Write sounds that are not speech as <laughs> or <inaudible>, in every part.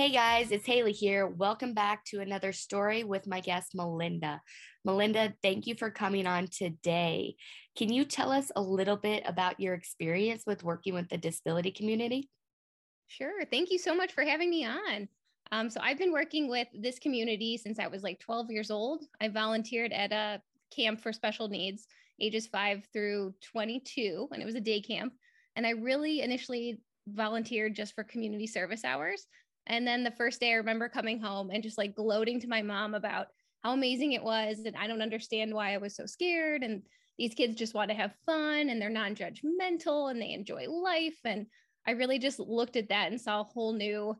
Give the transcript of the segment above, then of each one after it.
Hey guys, it's Haley here. Welcome back to another story with my guest, Melinda. Melinda, thank you for coming on today. Can you tell us a little bit about your experience with working with the disability community? Sure. Thank you so much for having me on. Um, so, I've been working with this community since I was like 12 years old. I volunteered at a camp for special needs, ages five through 22, and it was a day camp. And I really initially volunteered just for community service hours. And then the first day, I remember coming home and just like gloating to my mom about how amazing it was. And I don't understand why I was so scared. And these kids just want to have fun and they're non judgmental and they enjoy life. And I really just looked at that and saw a whole new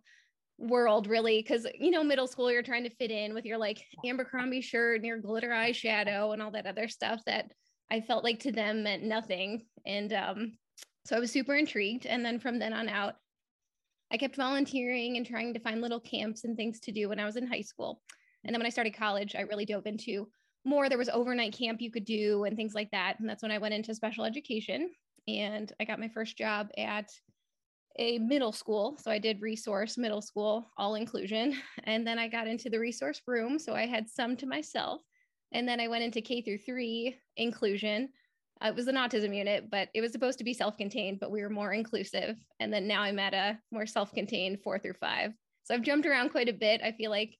world really because you know middle school you're trying to fit in with your like abercrombie shirt and your glitter eyeshadow and all that other stuff that i felt like to them meant nothing and um so i was super intrigued and then from then on out I kept volunteering and trying to find little camps and things to do when I was in high school. And then when I started college, I really dove into more. There was overnight camp you could do and things like that. And that's when I went into special education and I got my first job at a middle school. So I did resource middle school, all inclusion. And then I got into the resource room. So I had some to myself. And then I went into K through three inclusion uh, it was an autism unit, but it was supposed to be self contained, but we were more inclusive. And then now I'm at a more self contained four through five. So I've jumped around quite a bit. I feel like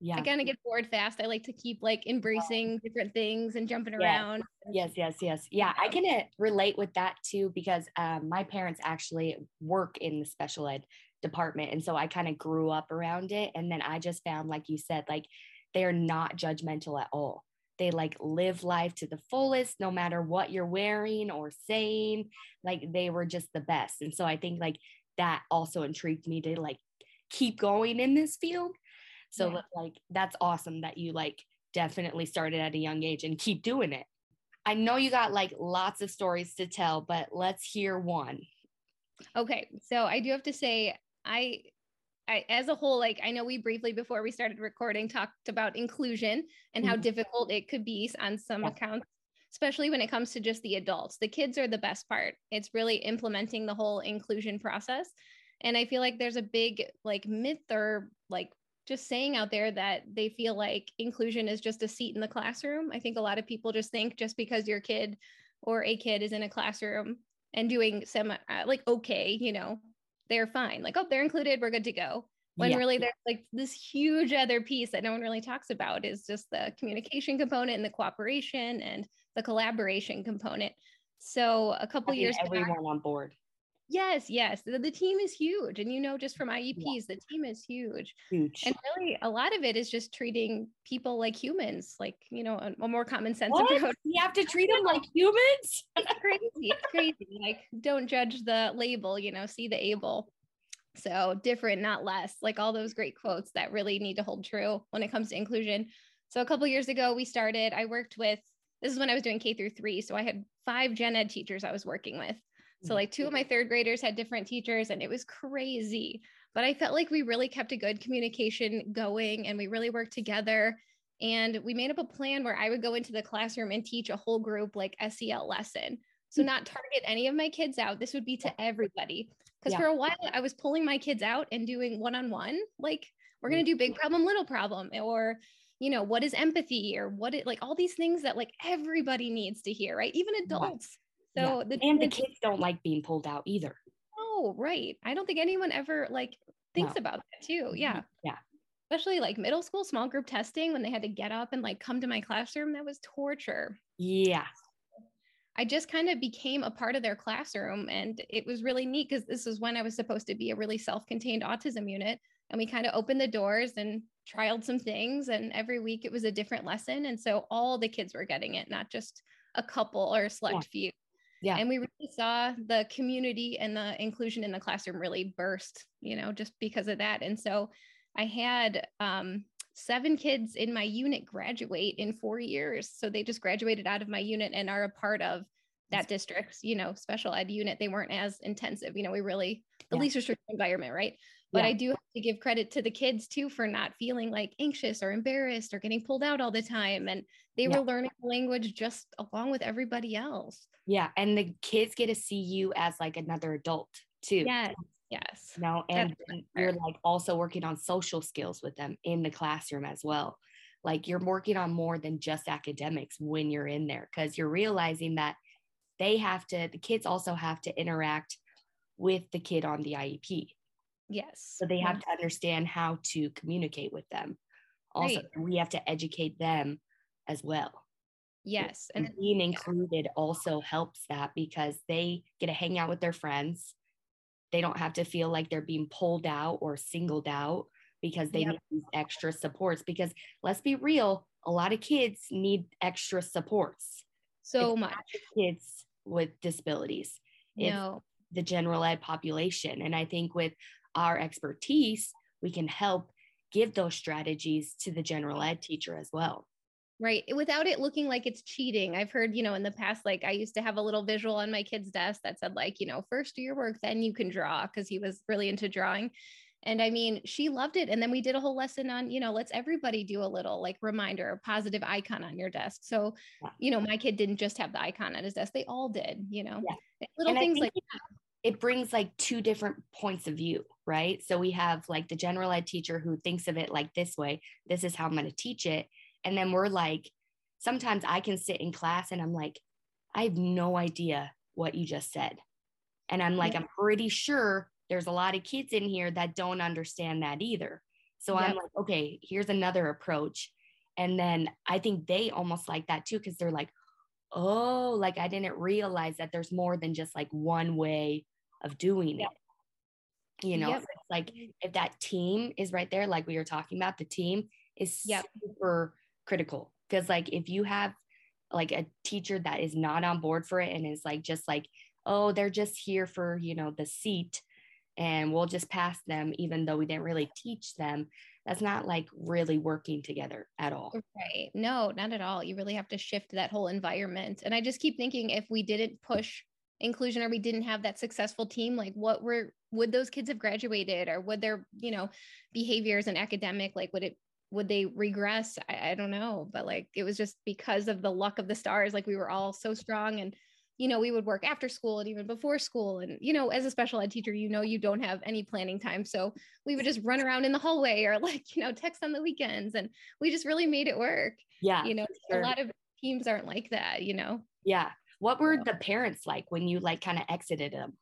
yeah. I kind of get bored fast. I like to keep like embracing different things and jumping around. Yes, yes, yes. Yeah, I can uh, relate with that too because um, my parents actually work in the special ed department. And so I kind of grew up around it. And then I just found, like you said, like they're not judgmental at all. They like live life to the fullest, no matter what you're wearing or saying. Like they were just the best. And so I think like that also intrigued me to like keep going in this field. So yeah. like that's awesome that you like definitely started at a young age and keep doing it. I know you got like lots of stories to tell, but let's hear one. Okay. So I do have to say, I I, as a whole, like I know we briefly before we started recording talked about inclusion and how mm-hmm. difficult it could be on some yeah. accounts, especially when it comes to just the adults. The kids are the best part. It's really implementing the whole inclusion process. And I feel like there's a big like myth or like just saying out there that they feel like inclusion is just a seat in the classroom. I think a lot of people just think just because your kid or a kid is in a classroom and doing some uh, like okay, you know, they're fine. Like, oh, they're included, we're good to go. When yeah. really there's like this huge other piece that no one really talks about is just the communication component and the cooperation and the collaboration component. So a couple years everyone back, on board. Yes, yes. The, the, team is huge. And you know, just from IEPs, yeah. the team is huge. Huge. And really a lot of it is just treating people like humans, like, you know, a, a more common sense what? approach. You have to <laughs> treat them like humans. it's crazy. It's crazy. Like, don't judge the label, you know, see the able. So different, not less. Like all those great quotes that really need to hold true when it comes to inclusion. So a couple years ago, we started, I worked with this is when I was doing K through three. So I had five gen ed teachers I was working with. So like two of my third graders had different teachers and it was crazy. But I felt like we really kept a good communication going and we really worked together. And we made up a plan where I would go into the classroom and teach a whole group like SEL lesson. So hmm. not target any of my kids out. This would be to everybody. Because yeah. for a while I was pulling my kids out and doing one-on-one, like we're gonna do big problem, little problem, or you know, what is empathy or what it like all these things that like everybody needs to hear, right? Even adults. So yeah. the, and the, the kids don't like being pulled out either. Oh, right. I don't think anyone ever like thinks no. about that too. Mm-hmm. Yeah. Yeah. Especially like middle school small group testing when they had to get up and like come to my classroom. That was torture. Yeah. I just kind of became a part of their classroom. And it was really neat because this was when I was supposed to be a really self contained autism unit. And we kind of opened the doors and trialed some things. And every week it was a different lesson. And so all the kids were getting it, not just a couple or a select yeah. few. Yeah. And we really saw the community and the inclusion in the classroom really burst, you know, just because of that. And so I had um, seven kids in my unit graduate in four years. So they just graduated out of my unit and are a part of that district's, you know, special ed unit. They weren't as intensive. You know, we really, the yeah. least restrictive environment, right? But yeah. I do have to give credit to the kids too for not feeling like anxious or embarrassed or getting pulled out all the time. And they yeah. were learning language just along with everybody else. Yeah. And the kids get to see you as like another adult too. Yeah. Yes. No, and you're like also working on social skills with them in the classroom as well. Like you're working on more than just academics when you're in there because you're realizing that they have to, the kids also have to interact with the kid on the IEP. Yes. So they have to understand how to communicate with them. Also, right. we have to educate them as well. Yes. And, and being included also helps that because they get to hang out with their friends. They don't have to feel like they're being pulled out or singled out because they yep. need these extra supports. Because let's be real, a lot of kids need extra supports. So it's much. Kids with disabilities. No. It's the general ed population. And I think with our expertise, we can help give those strategies to the general ed teacher as well. Right. Without it looking like it's cheating. I've heard, you know, in the past, like I used to have a little visual on my kid's desk that said, like, you know, first do your work, then you can draw, because he was really into drawing. And I mean, she loved it. And then we did a whole lesson on, you know, let's everybody do a little like reminder, a positive icon on your desk. So, yeah. you know, my kid didn't just have the icon on his desk, they all did, you know, yeah. little and things like that it brings like two different points of view, right? So we have like the general ed teacher who thinks of it like this way this is how I'm going to teach it. And then we're like, sometimes I can sit in class and I'm like, I have no idea what you just said. And I'm like, yeah. I'm pretty sure there's a lot of kids in here that don't understand that either. So I'm like, okay, here's another approach. And then I think they almost like that too, because they're like, oh, like I didn't realize that there's more than just like one way of doing it. You know, yep. it's like if that team is right there, like we were talking about, the team is yep. super critical. Because like if you have like a teacher that is not on board for it and is like just like, oh, they're just here for, you know, the seat and we'll just pass them even though we didn't really teach them that's not like really working together at all right no not at all you really have to shift that whole environment and i just keep thinking if we didn't push inclusion or we didn't have that successful team like what were would those kids have graduated or would their you know behaviors and academic like would it would they regress I, I don't know but like it was just because of the luck of the stars like we were all so strong and you know, we would work after school and even before school. And, you know, as a special ed teacher, you know, you don't have any planning time. So we would just run around in the hallway or like, you know, text on the weekends. And we just really made it work. Yeah. You know, sure. a lot of teams aren't like that, you know? Yeah. What were the parents like when you like kind of exited them?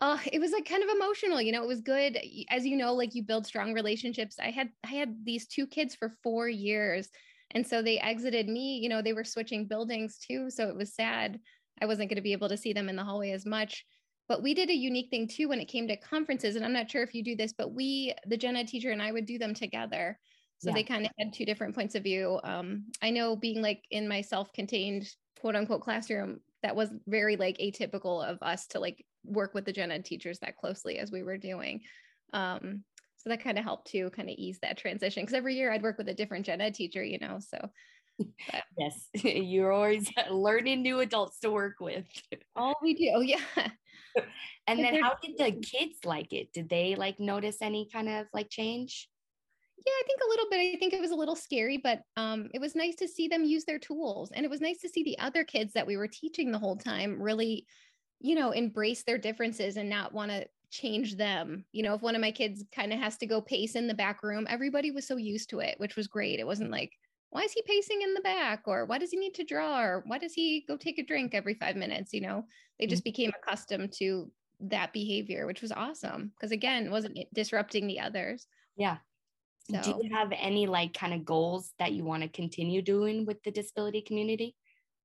uh it was like kind of emotional you know it was good as you know like you build strong relationships i had i had these two kids for four years and so they exited me you know they were switching buildings too so it was sad I wasn't going to be able to see them in the hallway as much. But we did a unique thing too when it came to conferences. And I'm not sure if you do this, but we, the ed teacher and I would do them together. So yeah. they kind of had two different points of view. Um, I know being like in my self-contained quote unquote classroom, that was very like atypical of us to like work with the gen ed teachers that closely as we were doing. Um, so that kind of helped to kind of ease that transition because every year I'd work with a different gen ed teacher, you know. So <laughs> yes, <laughs> you're always <laughs> learning new adults to work with. All we do, oh, yeah. and then how did the kids like it? Did they like notice any kind of like change? Yeah, I think a little bit. I think it was a little scary, but um, it was nice to see them use their tools. And it was nice to see the other kids that we were teaching the whole time really, you know, embrace their differences and not want to change them. You know, if one of my kids kind of has to go pace in the back room, everybody was so used to it, which was great. It wasn't like, why is he pacing in the back or why does he need to draw or why does he go take a drink every five minutes you know they just mm-hmm. became accustomed to that behavior which was awesome because again wasn't disrupting the others yeah so. do you have any like kind of goals that you want to continue doing with the disability community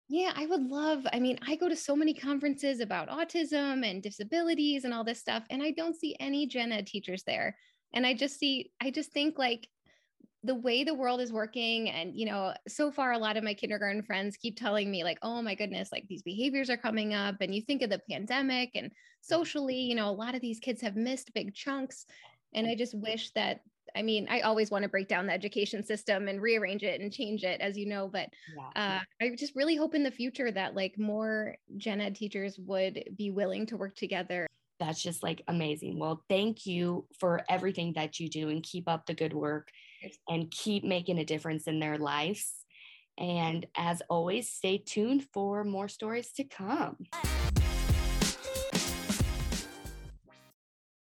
yeah i would love i mean i go to so many conferences about autism and disabilities and all this stuff and i don't see any gen ed teachers there and i just see i just think like the way the world is working and you know so far a lot of my kindergarten friends keep telling me like oh my goodness like these behaviors are coming up and you think of the pandemic and socially you know a lot of these kids have missed big chunks and i just wish that i mean i always want to break down the education system and rearrange it and change it as you know but yeah. uh, i just really hope in the future that like more gen ed teachers would be willing to work together that's just like amazing well thank you for everything that you do and keep up the good work and keep making a difference in their lives. And as always, stay tuned for more stories to come.